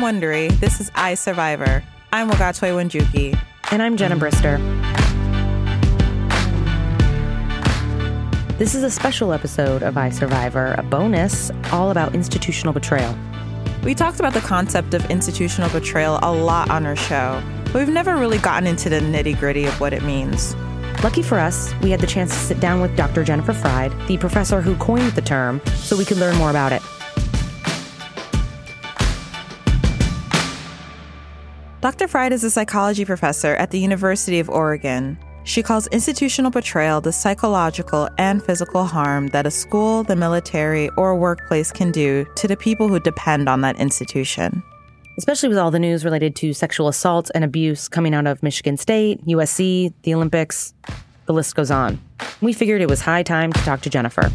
From Wondery, this is I Survivor. I'm Wagatwe Wanjuki. And I'm Jenna Brister. This is a special episode of I Survivor, a bonus all about institutional betrayal. We talked about the concept of institutional betrayal a lot on our show, but we've never really gotten into the nitty gritty of what it means. Lucky for us, we had the chance to sit down with Dr. Jennifer Freyd, the professor who coined the term, so we could learn more about it. Dr. Freyd is a psychology professor at the University of Oregon. She calls institutional betrayal the psychological and physical harm that a school, the military, or workplace can do to the people who depend on that institution. Especially with all the news related to sexual assault and abuse coming out of Michigan State, USC, the Olympics, the list goes on. We figured it was high time to talk to Jennifer.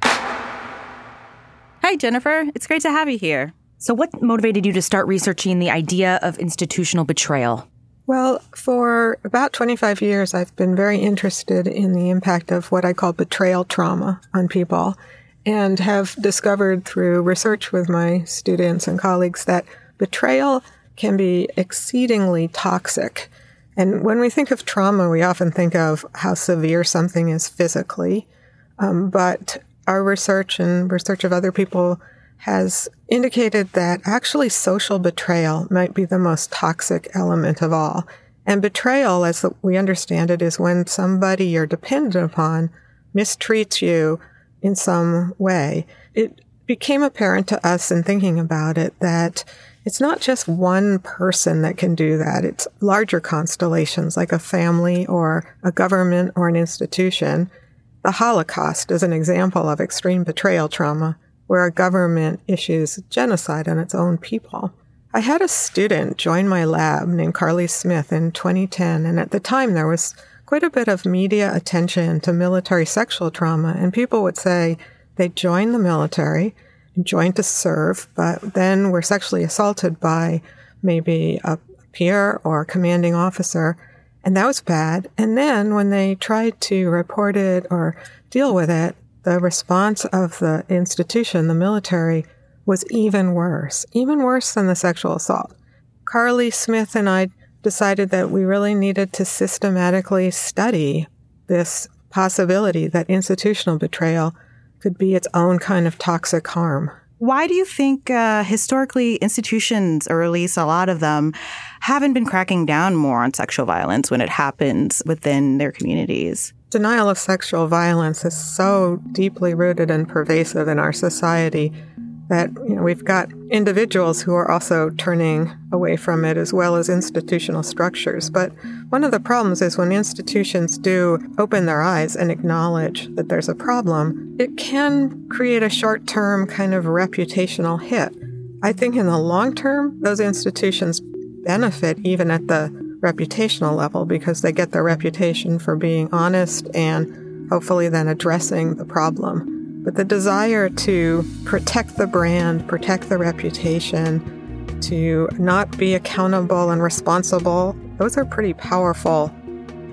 Hi, Jennifer. It's great to have you here. So, what motivated you to start researching the idea of institutional betrayal? Well, for about 25 years, I've been very interested in the impact of what I call betrayal trauma on people and have discovered through research with my students and colleagues that betrayal can be exceedingly toxic. And when we think of trauma, we often think of how severe something is physically. Um, but our research and research of other people has indicated that actually social betrayal might be the most toxic element of all. And betrayal, as we understand it, is when somebody you're dependent upon mistreats you in some way. It became apparent to us in thinking about it that it's not just one person that can do that. It's larger constellations like a family or a government or an institution. The Holocaust is an example of extreme betrayal trauma where a government issues genocide on its own people. I had a student join my lab named Carly Smith in 2010, and at the time there was quite a bit of media attention to military sexual trauma, and people would say they joined the military joined to serve, but then were sexually assaulted by maybe a peer or a commanding officer, and that was bad. And then when they tried to report it or deal with it, the response of the institution, the military, was even worse, even worse than the sexual assault. Carly Smith and I decided that we really needed to systematically study this possibility that institutional betrayal could be its own kind of toxic harm. Why do you think uh, historically institutions, or at least a lot of them, haven't been cracking down more on sexual violence when it happens within their communities? Denial of sexual violence is so deeply rooted and pervasive in our society that you know, we've got individuals who are also turning away from it as well as institutional structures. But one of the problems is when institutions do open their eyes and acknowledge that there's a problem, it can create a short term kind of reputational hit. I think in the long term, those institutions benefit even at the reputational level because they get their reputation for being honest and hopefully then addressing the problem. But the desire to protect the brand, protect the reputation, to not be accountable and responsible, those are pretty powerful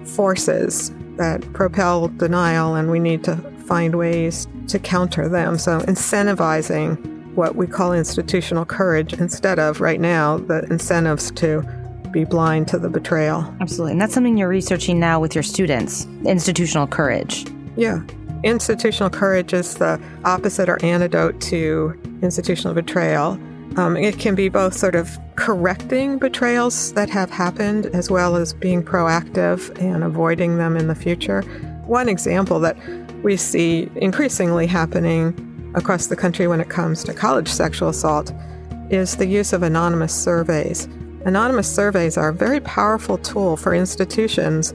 forces that propel denial, and we need to find ways to counter them. So, incentivizing what we call institutional courage instead of right now the incentives to be blind to the betrayal. Absolutely. And that's something you're researching now with your students institutional courage. Yeah. Institutional courage is the opposite or antidote to institutional betrayal. Um, it can be both sort of correcting betrayals that have happened as well as being proactive and avoiding them in the future. One example that we see increasingly happening across the country when it comes to college sexual assault is the use of anonymous surveys. Anonymous surveys are a very powerful tool for institutions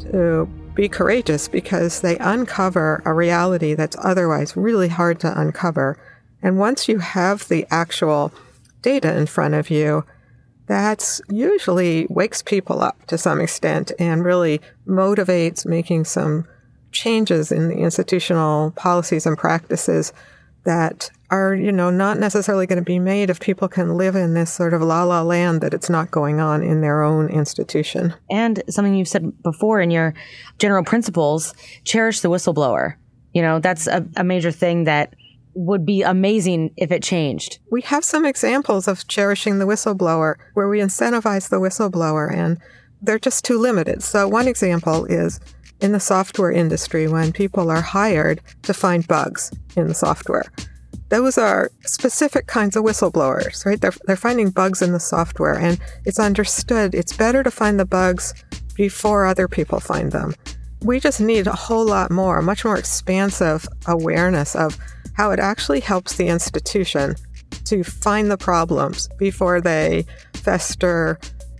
to be courageous because they uncover a reality that's otherwise really hard to uncover. And once you have the actual data in front of you, that usually wakes people up to some extent and really motivates making some changes in the institutional policies and practices that are, you know, not necessarily going to be made if people can live in this sort of la la land that it's not going on in their own institution. And something you've said before in your general principles cherish the whistleblower. You know, that's a, a major thing that would be amazing if it changed. We have some examples of cherishing the whistleblower where we incentivize the whistleblower and they're just too limited. So, one example is in the software industry when people are hired to find bugs in the software. Those are specific kinds of whistleblowers, right? They're, they're finding bugs in the software, and it's understood it's better to find the bugs before other people find them. We just need a whole lot more, much more expansive awareness of how it actually helps the institution to find the problems before they fester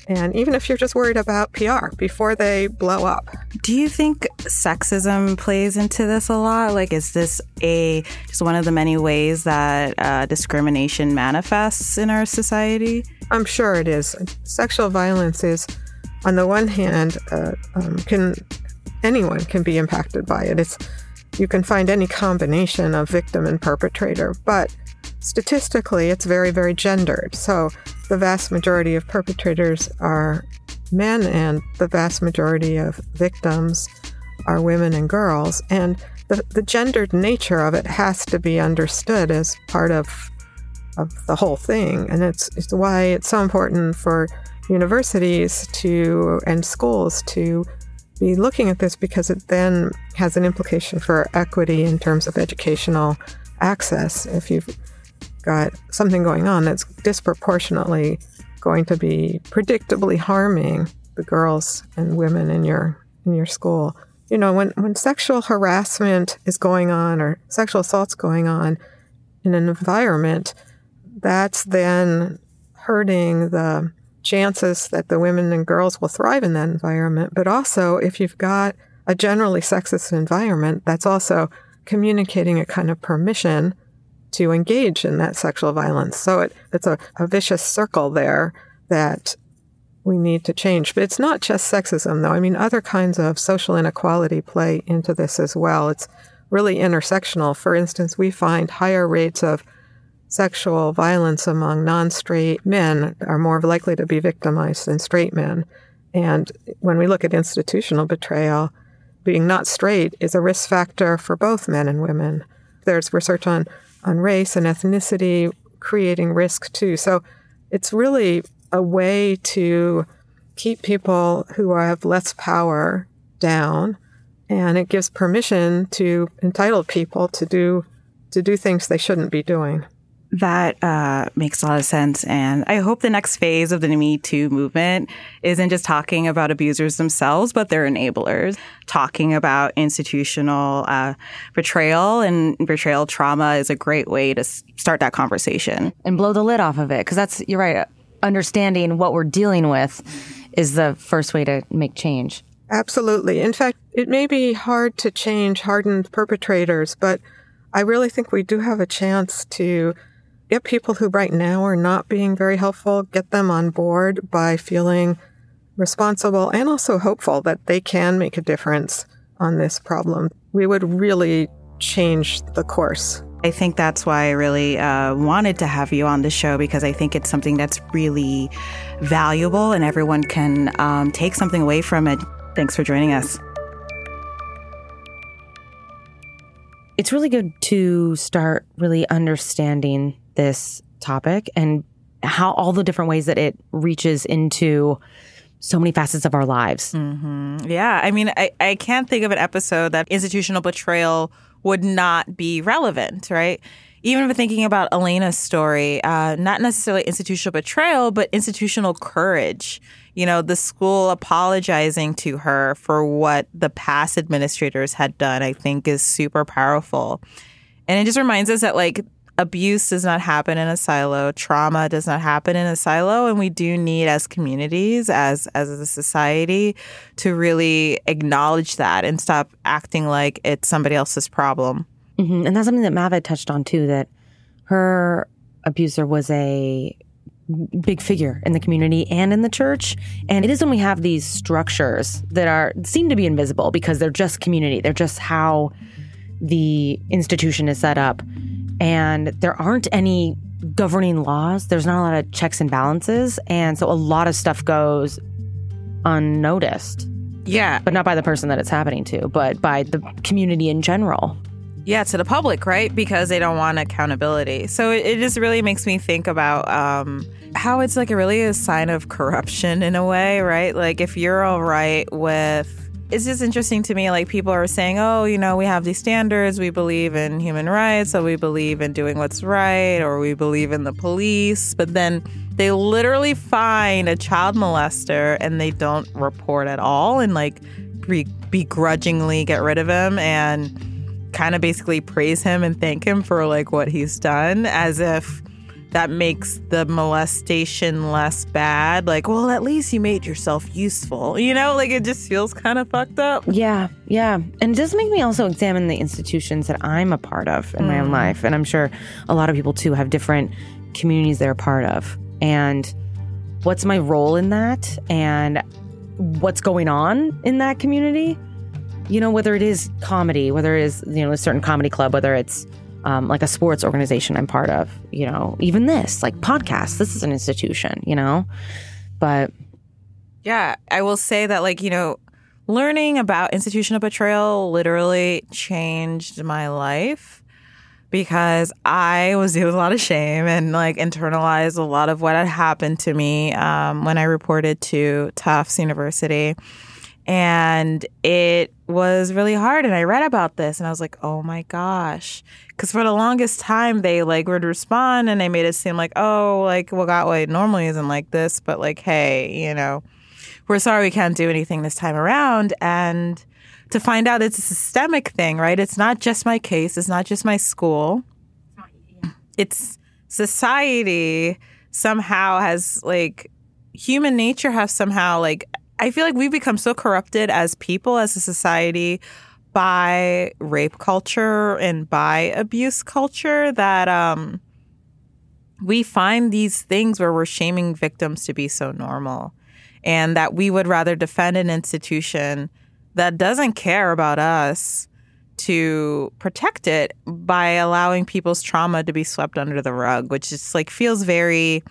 and even if you're just worried about PR before they blow up. Do you think sexism plays into this a lot? Like, is this a just one of the many ways that uh, discrimination manifests in our society? I'm sure it is. Sexual violence is, on the one hand, uh, um, can anyone can be impacted by it. It's you can find any combination of victim and perpetrator, but statistically, it's very, very gendered. So the vast majority of perpetrators are men, and the vast majority of victims are women and girls. And the, the gendered nature of it has to be understood as part of of the whole thing. And it's, it's why it's so important for universities to and schools to be looking at this because it then has an implication for equity in terms of educational access. If you've got something going on that's disproportionately going to be predictably harming the girls and women in your in your school. You know, when, when sexual harassment is going on or sexual assault's going on in an environment, that's then hurting the chances that the women and girls will thrive in that environment. But also, if you've got a generally sexist environment, that's also communicating a kind of permission to engage in that sexual violence. So it, it's a, a vicious circle there that we need to change. But it's not just sexism, though. I mean, other kinds of social inequality play into this as well. It's really intersectional. For instance, we find higher rates of sexual violence among non straight men are more likely to be victimized than straight men. And when we look at institutional betrayal, being not straight is a risk factor for both men and women. There's research on on race and ethnicity, creating risk too. So it's really a way to keep people who have less power down and it gives permission to entitled people to do to do things they shouldn't be doing. That uh, makes a lot of sense. And I hope the next phase of the Me Too movement isn't just talking about abusers themselves, but their enablers, talking about institutional uh, betrayal and betrayal trauma is a great way to start that conversation. And blow the lid off of it. Because that's, you're right, understanding what we're dealing with is the first way to make change. Absolutely. In fact, it may be hard to change hardened perpetrators, but I really think we do have a chance to get people who right now are not being very helpful, get them on board by feeling responsible and also hopeful that they can make a difference on this problem. We would really change the course. I think that's why I really uh, wanted to have you on the show because I think it's something that's really valuable and everyone can um, take something away from it. Thanks for joining us. It's really good to start really understanding this topic and how all the different ways that it reaches into so many facets of our lives. Mm-hmm. Yeah. I mean, I, I can't think of an episode that institutional betrayal would not be relevant, right? Even if thinking about Elena's story, uh, not necessarily institutional betrayal, but institutional courage. You know, the school apologizing to her for what the past administrators had done, I think is super powerful. And it just reminds us that, like, abuse does not happen in a silo. Trauma does not happen in a silo. And we do need as communities as as a society to really acknowledge that and stop acting like it's somebody else's problem. Mm-hmm. and that's something that mavid touched on too that her abuser was a big figure in the community and in the church. And it is when we have these structures that are seem to be invisible because they're just community. They're just how the institution is set up and there aren't any governing laws. There's not a lot of checks and balances. And so a lot of stuff goes unnoticed. Yeah. But not by the person that it's happening to, but by the community in general. yeah to the public right because they don't want accountability so it, it just really makes me think about um, how it's like a really a sign of corruption in a way right like if you're all right with it's just interesting to me like people are saying oh you know we have these standards. We believe in human rights so we believe in doing what's right or we believe in the police. But then they literally find a child molester and they don't report at all and like begrudgingly get rid of him and kind of basically praise him and thank him for like what he's done as if that makes the molestation less bad. Like, well, at least you made yourself useful. You know, like it just feels kind of fucked up. Yeah, yeah. And it does make me also examine the institutions that I'm a part of in mm. my own mm. life. And I'm sure a lot of people too have different communities they're a part of. And what's my role in that? And what's going on in that community? you know, whether it is comedy, whether it is, you know, a certain comedy club, whether it's um, like a sports organization I'm part of, you know, even this, like podcasts, this is an institution, you know? But yeah, I will say that, like, you know, learning about institutional betrayal literally changed my life because I was dealing with a lot of shame and like internalized a lot of what had happened to me um, when I reported to Tufts University and it was really hard and i read about this and i was like oh my gosh. Because for the longest time they like would respond and they made it seem like oh like Well Wagatwe normally isn't like this but like hey you know we're sorry we can't do anything this time around. And to find out it's a systemic thing right? It's not just my case. It's not just my school. It's society somehow has like human nature has somehow like I feel like we've become so corrupted as people, as a society, by rape culture and by abuse culture that um, we find these things where we're shaming victims to be so normal, and that we would rather defend an institution that doesn't care about us to protect it by allowing people's trauma to be swept under the rug, which just like feels very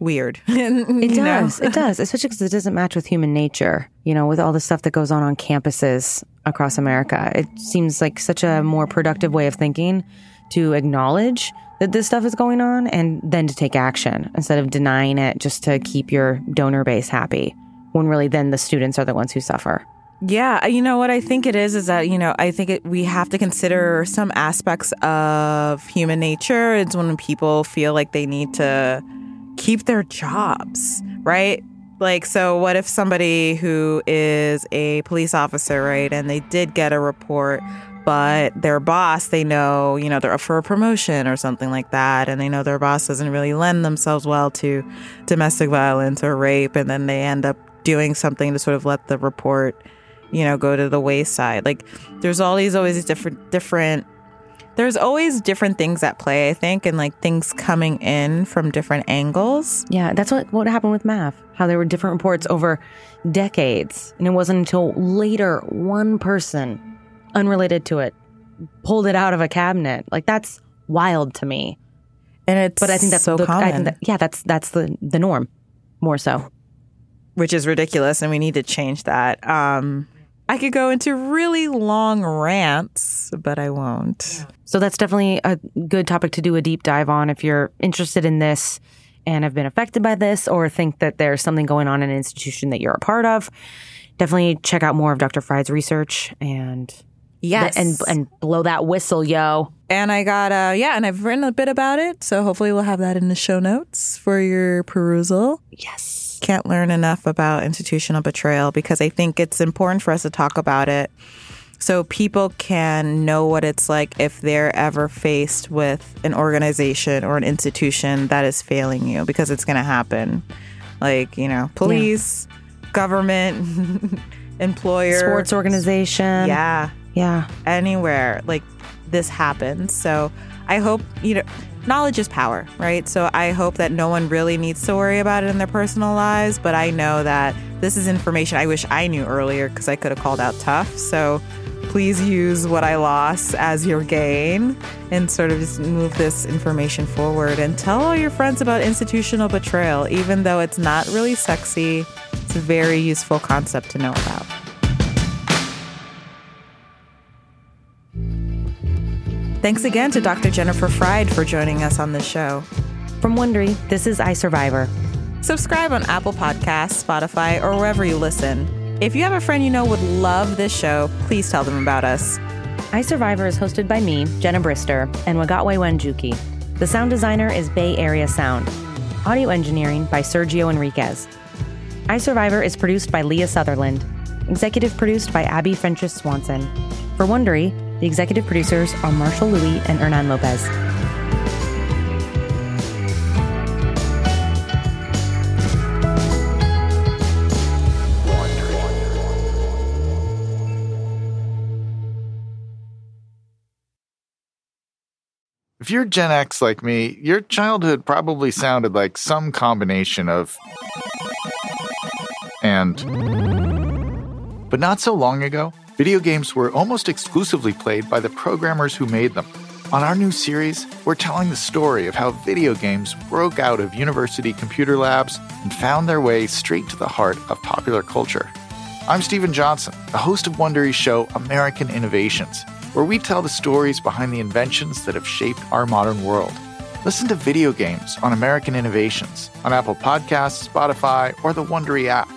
weird. it does. It does, especially because it doesn't match with human nature. You know, with all the stuff that goes on on campuses across America, it seems like such a more productive way of thinking to acknowledge that this stuff is going on and then to take action instead of denying it just to keep your donor base happy. When really, then the students are the ones who suffer. Yeah, uh, you know what I think it is is that you know I think it, we have to consider some aspects of human nature. It's when people feel like they need to keep their jobs, right? Like, so what if somebody who is a police officer, right, and they did get a report, but their boss, they know, you know, they're up for a promotion or something like that, and they know their boss doesn't really lend themselves well to domestic violence or rape, and then they end up doing something to sort of let the report, you know, go to the wayside. Like, there's all these always different, different there's always different things at play, I think, and like things coming in from different angles. Yeah, that's what what happened with math, How there were different reports over decades, and it wasn't until later one person, unrelated to it, pulled it out of a cabinet. Like that's wild to me. And it's but I think that's so the, common. That, yeah, that's that's the the norm, more so. Which is ridiculous, and we need to change that. Um, I could go into really long rants, but I won't. So that's definitely a good topic to do a deep dive on if you're interested in this and have been affected by this or think that there's something going on in an institution that you're a part of. Definitely check out more of Dr. Freyd's research and yes, and and blow that whistle, yo. And I got uh yeah, and I've written a bit about it, so hopefully we'll have that in the show notes for your perusal. Yes can't learn enough about institutional betrayal because I think it's important for us to talk about it so people can know what it's like if they're ever faced with an organization or an institution that is failing you because it's going to happen. Like, you know, police, yeah. government, employer, sports organization. Yeah. Yeah. Anywhere. Like this happens. So I hope, you know, knowledge is power, right? So I hope that no one really needs to worry about it in their personal lives, but I know that this is information I wish I knew earlier because I could have called out Tufts. So please use what I lost as your gain and sort of just move this information forward and tell all your friends about institutional betrayal, even though it's not really sexy. It's a very useful concept to know about. Thanks again to Dr. Jennifer Freyd for joining us on the show. From Wondery, this is I Survivor. Subscribe on Apple Podcasts, Spotify, or wherever you listen. If you have a friend you know would love this show, please tell them about us. I Survivor is hosted by me, Jenna Brister, and Wagatwe Wanjuki. The sound designer is Bay Area Sound. Audio engineering by Sergio Enriquez. I Survivor is produced by Leah Sutherland. Executive produced by Abby Frentress Swanson. For Wondery, the executive producers are Marshall Lewy and Hernan Lopez. If you're Gen X like me, your childhood probably sounded like some combination of and. But not so long ago, video games were almost exclusively played by the programmers who made them. On our new series, we're telling the story of how video games broke out of university computer labs and found their way straight to the heart of popular culture. I'm Stephen Johnson, the host of Wondery's show American Innovations, where we tell the stories behind the inventions that have shaped our modern world. Listen to video games on American Innovations on Apple Podcasts, Spotify, or the Wondery app.